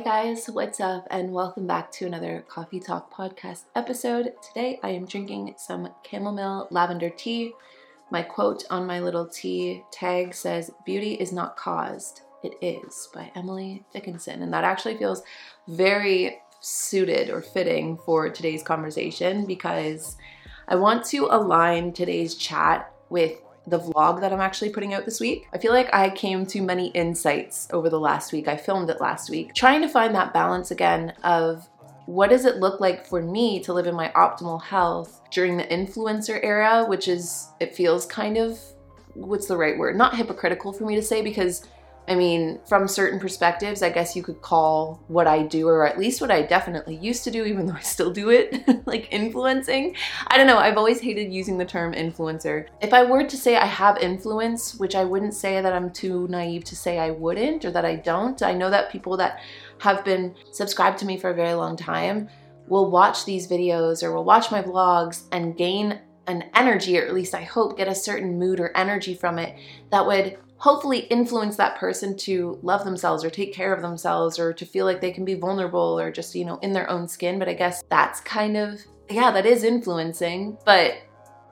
Hey guys, what's up, and welcome back to another Coffee Talk podcast episode. Today I am drinking some chamomile lavender tea. My quote on my little tea tag says, Beauty is not caused, it is, by Emily Dickinson. And that actually feels very suited or fitting for today's conversation because I want to align today's chat with the vlog that I'm actually putting out this week. I feel like I came to many insights over the last week. I filmed it last week, trying to find that balance again of what does it look like for me to live in my optimal health during the influencer era, which is, it feels kind of, what's the right word? Not hypocritical for me to say because I mean, from certain perspectives, I guess you could call what I do, or at least what I definitely used to do, even though I still do it, like influencing. I don't know, I've always hated using the term influencer. If I were to say I have influence, which I wouldn't say that I'm too naive to say I wouldn't or that I don't, I know that people that have been subscribed to me for a very long time will watch these videos or will watch my vlogs and gain an energy, or at least I hope get a certain mood or energy from it that would hopefully influence that person to love themselves or take care of themselves or to feel like they can be vulnerable or just, you know, in their own skin. But I guess that's kind of, yeah, that is influencing. But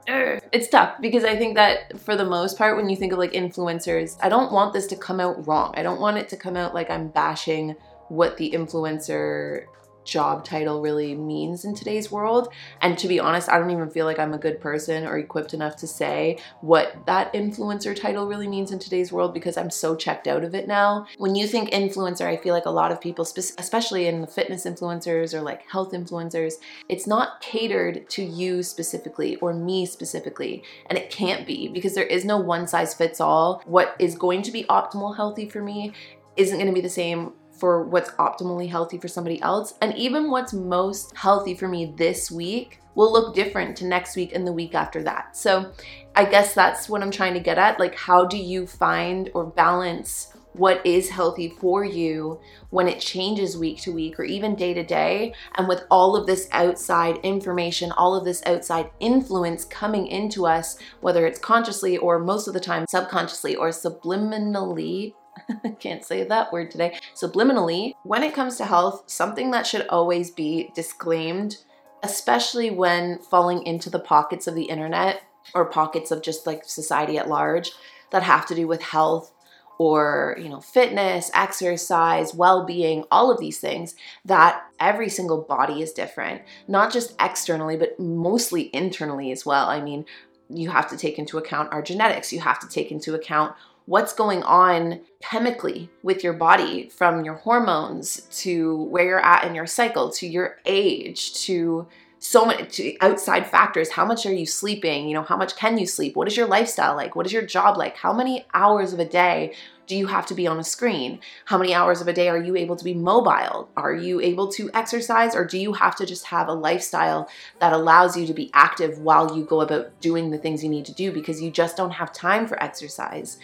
it's tough because I think that for the most part, when you think of like influencers, I don't want this to come out wrong. I don't want it to come out like I'm bashing what the influencer job title really means in today's world. And to be honest, I don't even feel like I'm a good person or equipped enough to say what that influencer title really means in today's world because I'm so checked out of it now. When you think influencer, I feel like a lot of people, especially in the fitness influencers or like health influencers, it's not catered to you specifically or me specifically. And it can't be because there is no one size fits all. What is going to be optimal healthy for me isn't going to be the same for what's optimally healthy for somebody else. And even what's most healthy for me this week will look different to next week and the week after that. So I guess that's what I'm trying to get at. Like, how do you find or balance what is healthy for you when it changes week to week or even day to day. And with all of this outside information, all of this outside influence coming into us, whether it's consciously or most of the time subconsciously or subliminally, can't say that word today. Subliminally, when it comes to health, something that should always be disclaimed, especially when falling into the pockets of the internet or pockets of just like society at large that have to do with health or you know fitness exercise well-being all of these things that every single body is different not just externally but mostly internally as well i mean you have to take into account our genetics you have to take into account what's going on chemically with your body from your hormones to where you're at in your cycle to your age to so many outside factors. How much are you sleeping? You know how much can you sleep? What is your lifestyle like? What is your job like? How many hours of a day do you have to be on a screen? How many hours of a day are you able to be mobile? Are you able to exercise or do you have to just have a lifestyle that allows you to be active while you go about doing the things you need to do because you just don't have time for exercise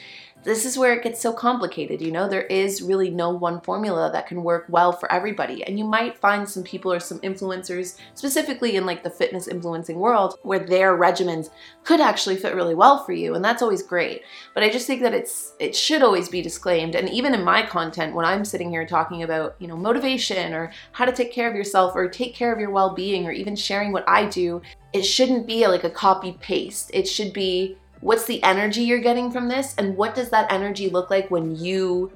this is where it gets so complicated. You know, there is really no one formula that can work well for everybody. And you might find some people or some influencers, specifically in like the fitness influencing world, where their regimens could actually fit really well for you. And that's always great. But I just think that it's, it should always be disclaimed. And even in my content, when I'm sitting here talking about, you know, motivation or how to take care of yourself or take care of your well being or even sharing what I do, it shouldn't be like a copy paste. It should be What's the energy you're getting from this? And what does that energy look like when you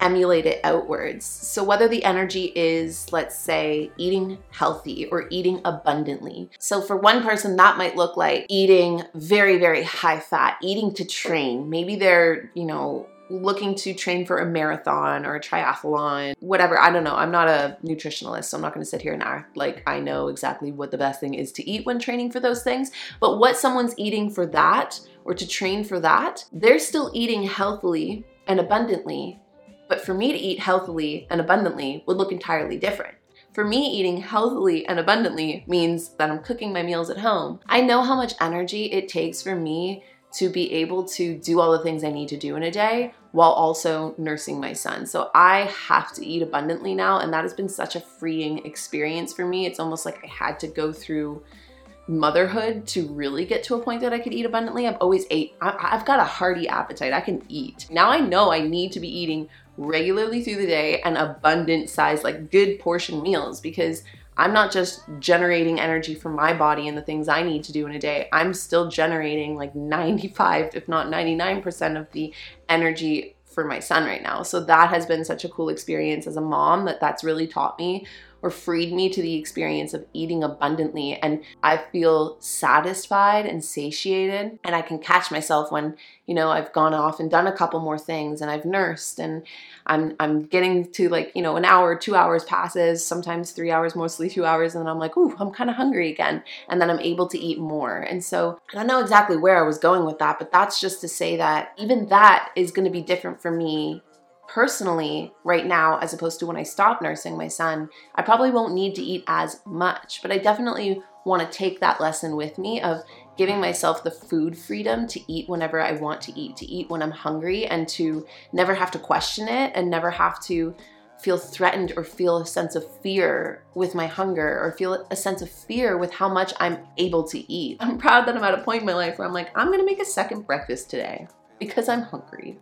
emulate it outwards? So, whether the energy is, let's say, eating healthy or eating abundantly. So, for one person, that might look like eating very, very high fat, eating to train. Maybe they're, you know, looking to train for a marathon or a triathlon, whatever. I don't know. I'm not a nutritionalist, so I'm not going to sit here and act like I know exactly what the best thing is to eat when training for those things. But what someone's eating for that or to train for that, they're still eating healthily and abundantly. But for me to eat healthily and abundantly would look entirely different. For me, eating healthily and abundantly means that I'm cooking my meals at home. I know how much energy it takes for me to be able to do all the things I need to do in a day while also nursing my son. So I have to eat abundantly now, and that has been such a freeing experience for me. It's almost like I had to go through motherhood to really get to a point that I could eat abundantly. I've always ate, I've got a hearty appetite. I can eat. Now I know I need to be eating regularly through the day and abundant size, like good portion meals because I'm not just generating energy for my body and the things I need to do in a day. I'm still generating like 95, if not 99% of the energy for my son right now. So that has been such a cool experience as a mom that that's really taught me or freed me to the experience of eating abundantly. And I feel satisfied and satiated. And I can catch myself when, you know, I've gone off and done a couple more things and I've nursed and I'm I'm getting to like, you know, an hour, two hours passes, sometimes three hours, mostly two hours, and then I'm like, ooh, I'm kind of hungry again. And then I'm able to eat more. And so I don't know exactly where I was going with that, but that's just to say that even that is to be different for me personally right now as opposed to when I stop nursing my son, I probably won't need to eat as much, but I definitely want to take that lesson with me of giving myself the food freedom to eat whenever I want to eat, to eat when I'm hungry and to never have to question it and never have to feel threatened or feel a sense of fear with my hunger or feel a sense of fear with how much I'm able to eat. I'm proud that I'm at a point in my life where I'm like, I'm gonna make a second breakfast today because I'm hungry.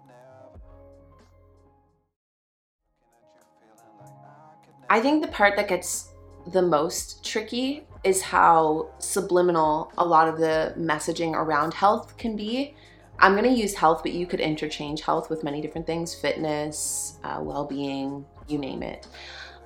I think the part that gets the most tricky is how subliminal a lot of the messaging around health can be. I'm going to use health, but you could interchange health with many different things fitness, uh, well being, you name it.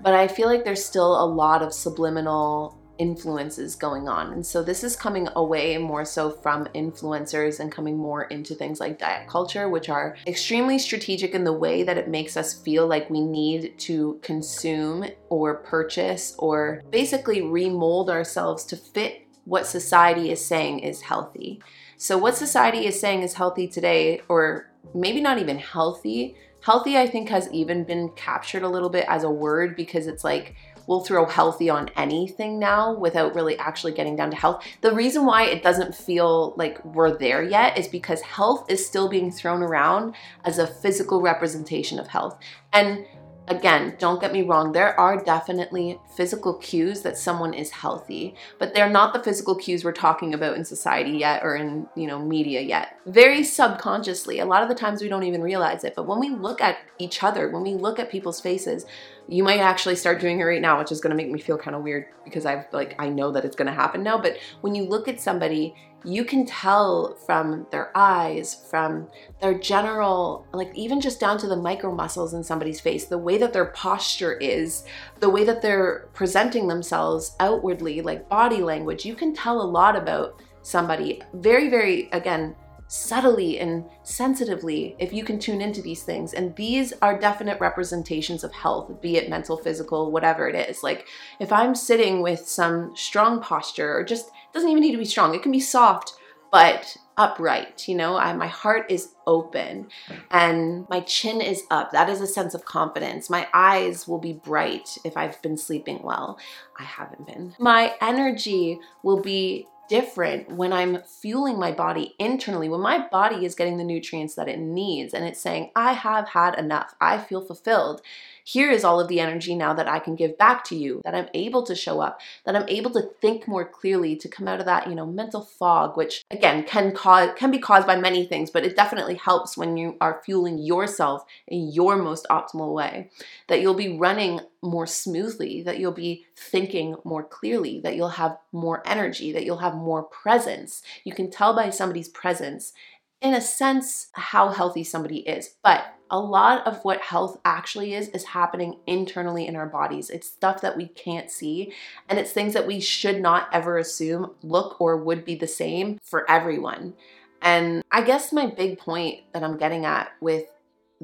But I feel like there's still a lot of subliminal influences going on. And so this is coming away more so from influencers and coming more into things like diet culture, which are extremely strategic in the way that it makes us feel like we need to consume or purchase or basically remold ourselves to fit what society is saying is healthy. So, what society is saying is healthy today, or maybe not even healthy, healthy I think has even been captured a little bit as a word because it's like, we'll throw healthy on anything now without really actually getting down to health. The reason why it doesn't feel like we're there yet is because health is still being thrown around as a physical representation of health. And Again, don't get me wrong, there are definitely physical cues that someone is healthy, but they're not the physical cues we're talking about in society yet or in, you know, media yet. Very subconsciously, a lot of the times we don't even realize it, but when we look at each other, when we look at people's faces, you might actually start doing it right now, which is going to make me feel kind of weird because I've like I know that it's going to happen now, but when you look at somebody you can tell from their eyes, from their general, like even just down to the micro muscles in somebody's face, the way that their posture is, the way that they're presenting themselves outwardly, like body language, you can tell a lot about somebody. Very, very, again, subtly and sensitively if you can tune into these things. And these are definite representations of health, be it mental, physical, whatever it is. Like if I'm sitting with some strong posture or just doesn't even need to be strong. It can be soft, but upright. You know, I, my heart is open and my chin is up. That is a sense of confidence. My eyes will be bright if I've been sleeping well. I haven't been. My energy will be different when I'm fueling my body internally, when my body is getting the nutrients that it needs and it's saying, I have had enough, I feel fulfilled here is all of the energy now that I can give back to you, that I'm able to show up, that I'm able to think more clearly, to come out of that, you know, mental fog, which again can cause can be caused by many things, but it definitely helps when you are fueling yourself in your most optimal way. That you'll be running more smoothly, that you'll be thinking more clearly, that you'll have more energy, that you'll have more presence. You can tell by somebody's presence in a sense how healthy somebody is. But a lot of what health actually is is happening internally in our bodies. It's stuff that we can't see, and it's things that we should not ever assume look or would be the same for everyone. And I guess my big point that I'm getting at with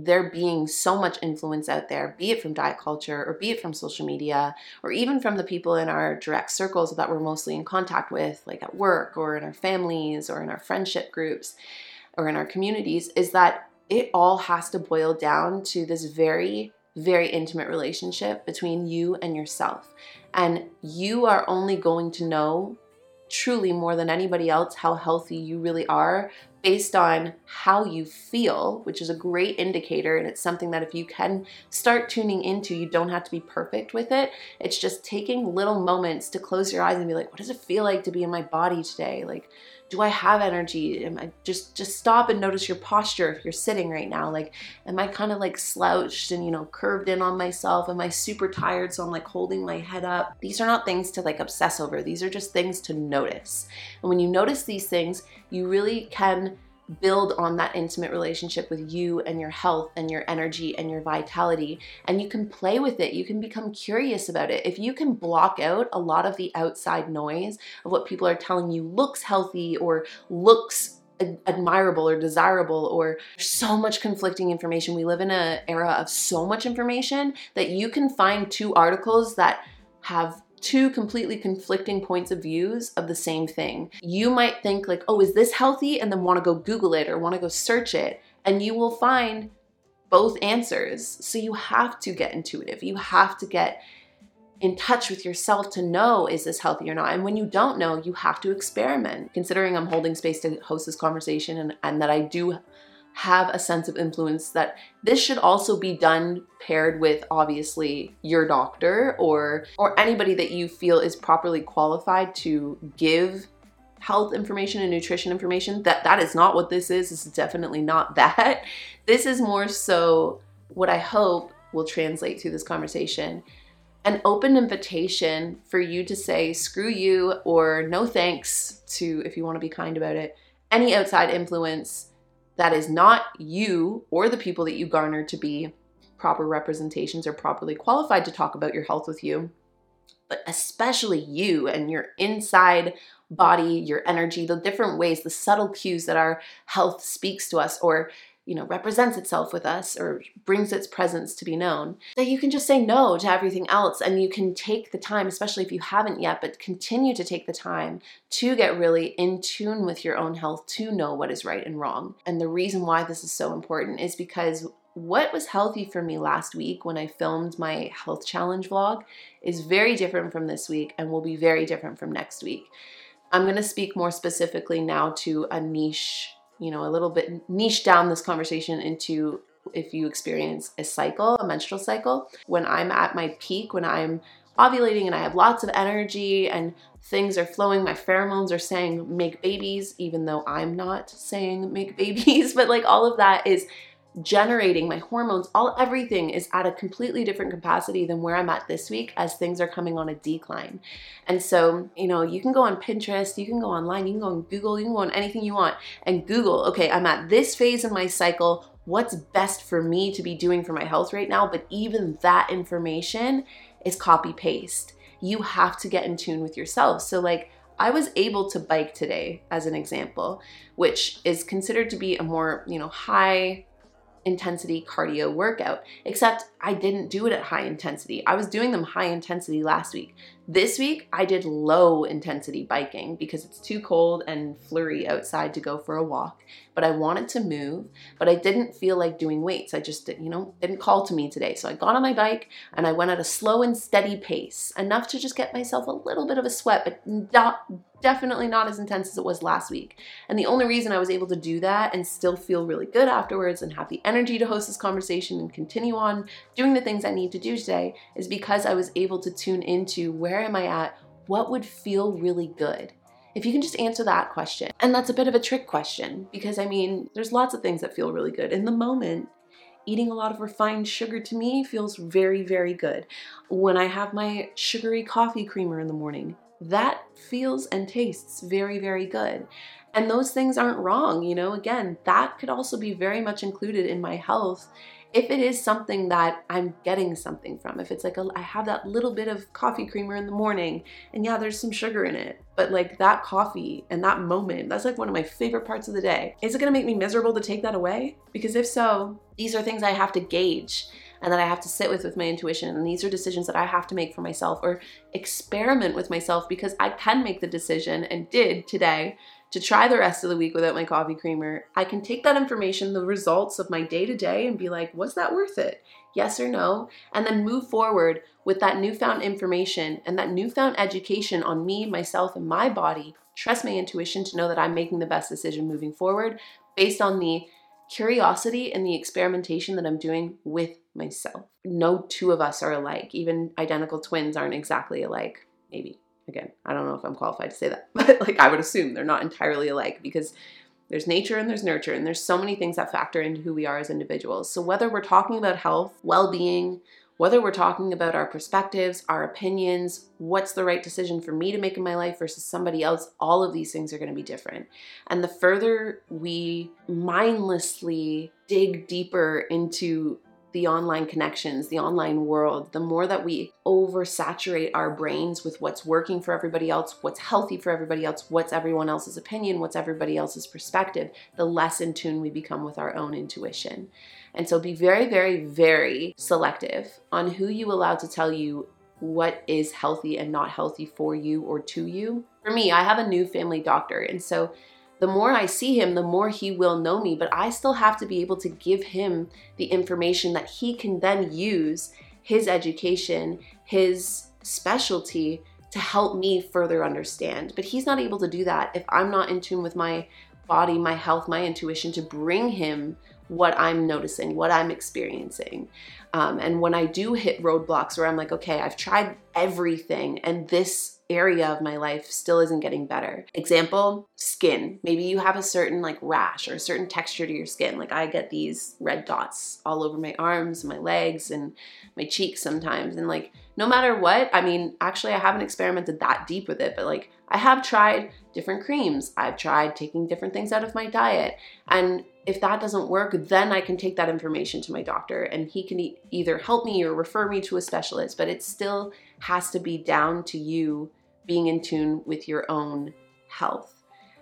there being so much influence out there, be it from diet culture or be it from social media or even from the people in our direct circles that we're mostly in contact with, like at work or in our families or in our friendship groups, or in our communities is that it all has to boil down to this very, very intimate relationship between you and yourself. And you are only going to know truly more than anybody else how healthy you really are based on how you feel, which is a great indicator. And it's something that if you can start tuning into, you don't have to be perfect with it. It's just taking little moments to close your eyes and be like, what does it feel like to be in my body today? Like, do I have energy? Am I just just stop and notice your posture if you're sitting right now? Like, am I kind of like slouched and you know curved in on myself? Am I super tired so I'm like holding my head up? These are not things to like obsess over. These are just things to notice. And when you notice these things, you really can build on that intimate relationship with you and your health and your energy and your vitality. And you can play with it. You can become curious about it. If you can block out a lot of the outside noise of what people are telling you looks healthy or looks admirable or desirable or so much conflicting information. We live in an era of so much information that you can find two articles that have two completely conflicting points of views of the same thing. You might think like, "Oh, is this healthy?" and then want to go google it or want to go search it, and you will find both answers. So you have to get intuitive. You have to get in touch with yourself to know is this healthy or not. And when you don't know, you have to experiment. Considering I'm holding space to host this conversation and, and that I do have a sense of influence that this should also be done paired with obviously your doctor or or anybody that you feel is properly qualified to give health information and nutrition information. That that is not what this is. It's definitely not that. This is more so what i hope will translate through this conversation. An open invitation for you to say screw you or no thanks to if you want to be kind about it any outside influence that is not you or the people that you garner to be proper representations or properly qualified to talk about your health with you, but especially you and your inside body, your energy, the different ways, the subtle cues that our health speaks to us or you know, represents itself with us or brings its presence to be known, that you can just say no to everything else and you can take the time, especially if you haven't yet, but continue to take the time to get really in tune with your own health to know what is right and wrong. And the reason why this is so important is because what was healthy for me last week when I filmed my health challenge vlog is very different from this week and will be very different from next week. I'm going to speak more specifically now to a niche you know, a little bit niche down this conversation into if you experience a cycle, a menstrual cycle. When I'm at my peak, when I'm ovulating and I have lots of energy and things are flowing, my pheromones are saying make babies, even though I'm not saying make babies, but like all of that is generating my hormones all everything is at a completely different capacity than where i'm at this week as things are coming on a decline. And so you know you can go on pinterest you can go online you can go on google you can go on anything you want and google okay i'm at this phase in my cycle what's best for me to be doing for my health right now? But even that information is copy paste. You have to get in tune with yourself. So like I was able to bike today as an example, which is considered to be a more, you know, high intensity cardio workout, except I didn't do it at high intensity. I was doing them high intensity last week. This week, I did low intensity biking because it's too cold and flurry outside to go for a walk. But I wanted to move, but I didn't feel like doing weights. I just, you know, didn't call to me today. So I got on my bike and I went at a slow and steady pace, enough to just get myself a little bit of a sweat, but not, definitely not as intense as it was last week. And the only reason I was able to do that and still feel really good afterwards and have the energy to host this conversation and continue on doing the things I need to do today is because I was able to tune into where where am I at? What would feel really good? If you can just answer that question. And that's a bit of a trick question because I mean, there's lots of things that feel really good. In the moment, eating a lot of refined sugar to me feels very, very good. When I have my sugary coffee creamer in the morning, that feels and tastes very, very good. And those things aren't wrong, you know, again, that could also be very much included in my health if it is something that I'm getting something from, if it's like a, I have that little bit of coffee creamer in the morning and yeah, there's some sugar in it, but like that coffee and that moment, that's like one of my favorite parts of the day. Is it gonna make me miserable to take that away? Because if so, these are things I have to gauge and that I have to sit with with my intuition. And these are decisions that I have to make for myself or experiment with myself because I can make the decision and did today to try the rest of the week without my coffee creamer, I can take that information, the results of my day to day, and be like, was that worth it? Yes or no? And then move forward with that newfound information and that newfound education on me, myself, and my body. Trust my intuition to know that I'm making the best decision moving forward based on the curiosity and the experimentation that I'm doing with myself. No two of us are alike. Even identical twins aren't exactly alike. Maybe. Again, I don't know if I'm qualified to say that, but like I would assume they're not entirely alike because there's nature and there's nurture, and there's so many things that factor into who we are as individuals. So, whether we're talking about health, well being, whether we're talking about our perspectives, our opinions, what's the right decision for me to make in my life versus somebody else, all of these things are going to be different. And the further we mindlessly dig deeper into the online connections, the online world, the more that we oversaturate our brains with what's working for everybody else, what's healthy for everybody else, what's everyone else's opinion, what's everybody else's perspective, the less in tune we become with our own intuition. And so be very, very, very selective on who you allow to tell you what is healthy and not healthy for you or to you. For me, I have a new family doctor, and so the more I see him, the more he will know me. But I still have to be able to give him the information that he can then use his education, his specialty to help me further understand. But he's not able to do that if I'm not in tune with my body, my health, my intuition to bring him what I'm noticing, what I'm experiencing. Um, and when I do hit roadblocks where I'm like, okay, I've tried everything and this area of my life still isn't getting better. Example, skin. Maybe you have a certain like rash or a certain texture to your skin. Like I get these red dots all over my arms, my legs, and my cheeks sometimes. And like no matter what, I mean, actually I haven't experimented that deep with it, but like I have tried different creams. I've tried taking different things out of my diet. And if that doesn't work, then I can take that information to my doctor and he can e- either help me or refer me to a specialist, but it still has to be down to you being in tune with your own health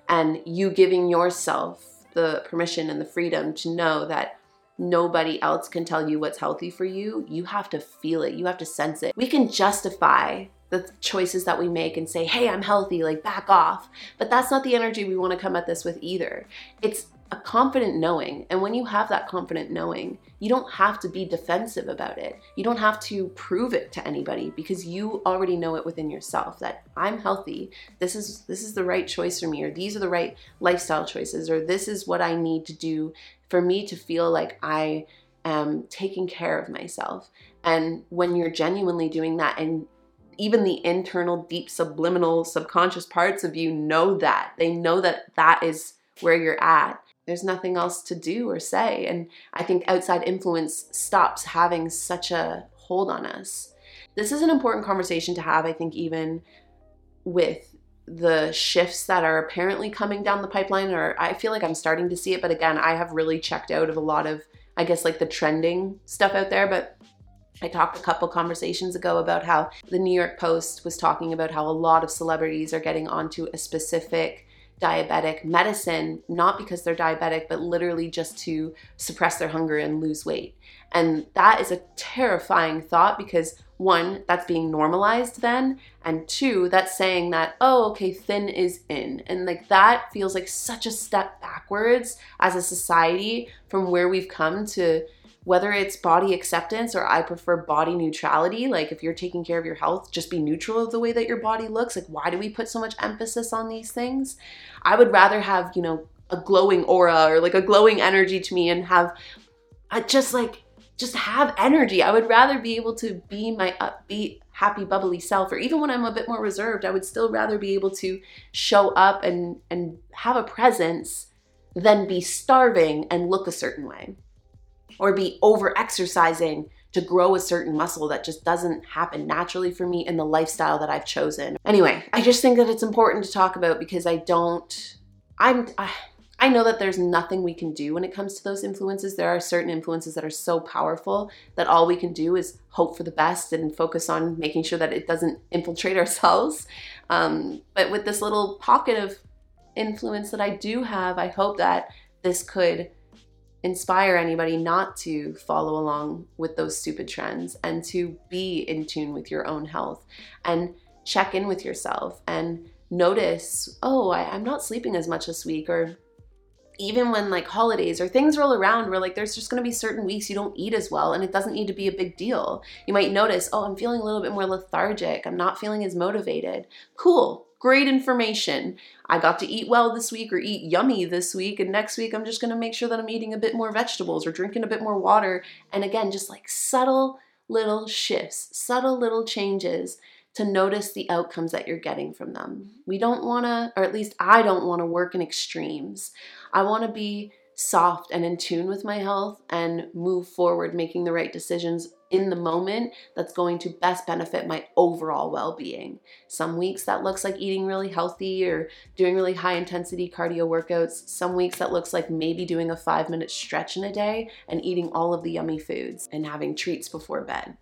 and you giving yourself the permission and the freedom to know that nobody else can tell you what's healthy for you. You have to feel it, you have to sense it. We can justify the choices that we make and say, hey, I'm healthy, like back off. But that's not the energy we want to come at this with either. It's a confident knowing. And when you have that confident knowing, you don't have to be defensive about it. You don't have to prove it to anybody because you already know it within yourself that I'm healthy. This is this is the right choice for me or these are the right lifestyle choices or this is what I need to do for me to feel like I am taking care of myself. And when you're genuinely doing that and even the internal deep subliminal subconscious parts of you know that. They know that that is where you're at there's nothing else to do or say. And I think outside influence stops having such a hold on us. This is an important conversation to have, I think, even with the shifts that are apparently coming down the pipeline, or I feel like I'm starting to see it. But again, I have really checked out of a lot of, I guess, like the trending stuff out there. But I talked a couple conversations ago about how the New York Post was talking about how a lot of celebrities are getting onto a specific diabetic medicine, not because they're diabetic, but literally just to suppress their hunger and lose weight. And that is a terrifying thought because one, that's being normalized then, and two, that's saying that, oh, okay, thin is in. And like that feels like such a step backwards as a society from where we've come to whether it's body acceptance or I prefer body neutrality, like if you're taking care of your health, just be neutral of the way that your body looks. Like, why do we put so much emphasis on these things? I would rather have, you know, a glowing aura or like a glowing energy to me and have I just like just have energy. I would rather be able to be my upbeat, happy, bubbly self, or even when I'm a bit more reserved, I would still rather be able to show up and and have a presence than be starving and look a certain way or be over exercising to grow a certain muscle that just doesn't happen naturally for me in the lifestyle that I've chosen. Anyway, I just think that it's important to talk about because I don't I'm I, I know that there's nothing we can do when it comes to those influences. There are certain influences that are so powerful that all we can do is hope for the best and focus on making sure that it doesn't infiltrate ourselves. Um, but with this little pocket of influence that I do have, I hope that this could inspire anybody not to follow along with those stupid trends and to be in tune with your own health and check in with yourself and notice, oh, I, I'm not sleeping as much this week, or even when like holidays or things roll around where like there's just to be certain weeks you don't eat as well and it doesn't need to be a big deal. You might notice, oh, I'm feeling a little bit more lethargic. I'm not feeling as motivated. Cool. Great information. I got to eat well this week or eat yummy this week, and next week I'm just gonna make sure that I'm eating a bit more vegetables or drinking a bit more water. And again, just like subtle little shifts, subtle little changes to notice the outcomes that you're getting from them. We don't wanna, or at least I don't wanna work in extremes. I wanna be soft and in tune with my health and move forward making the right decisions in the moment that's going to best benefit my overall well being. Some weeks that looks like eating really healthy or doing really high intensity cardio workouts. Some weeks that looks like maybe doing a five minute stretch in a day and eating all of the yummy foods and having treats before bed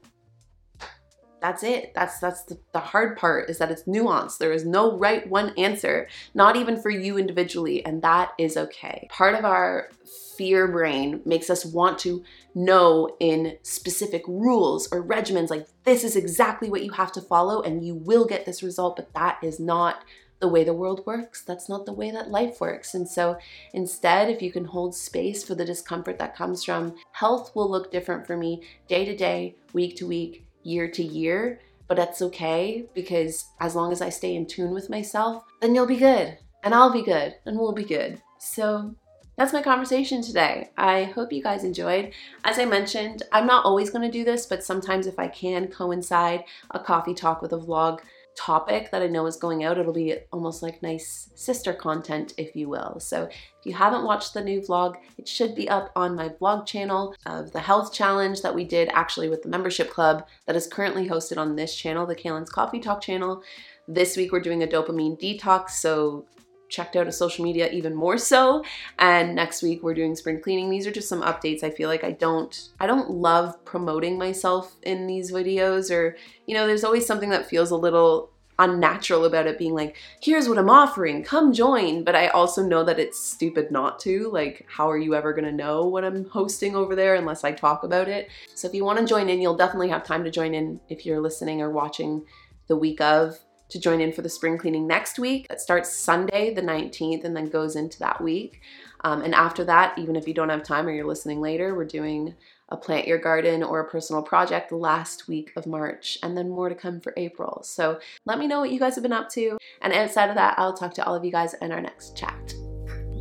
that's it that's that's the, the, hard part is that it's nuanced there is no right one answer not even for you individually and that is okay part of our fear brain makes us want to know in specific rules or regimens like this is exactly what you have to follow and you will get this result but that is not the way the world works. That's not the way that life works. And so instead, if you can hold space for the discomfort that comes from health, will look different for me day to day, week to week, year to year, but that's okay because as long as I stay in tune with myself, then you'll be good and I'll be good and we'll be good. So that's my conversation today. I hope you guys enjoyed. As I mentioned, I'm not always going to do this, but sometimes if I can coincide a coffee talk with a vlog, topic that I know is going out, it'll be almost like nice sister content, if you will. So if you haven't watched the new vlog, it should be up on my vlog channel of the health challenge that we did actually with the membership club that is currently hosted on this channel, the Kalyn's Coffee Talk channel. This week we're doing a dopamine detox, so checked out a social media even more so. And next week we're doing spring cleaning. These are just some updates i feel like i don't i don't love promoting myself in these videos or you know there's always something that feels a little unnatural about it being like here's what i'm offering come join. But i also know that it's stupid not to. Like how are you ever going to know what i'm hosting over there unless i talk about it? So if you want to join in you'll definitely have time to join in if you're listening or watching the week of to join in for the spring cleaning next week. It starts Sunday, the 19th, and then goes into that week. Um, and after that, even if you don't have time or you're listening later, we're doing a plant your garden or a personal project last week of March, and then more to come for April. So let me know what you guys have been up to. And outside of that, I'll talk to all of you guys in our next chat.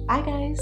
Bye, guys.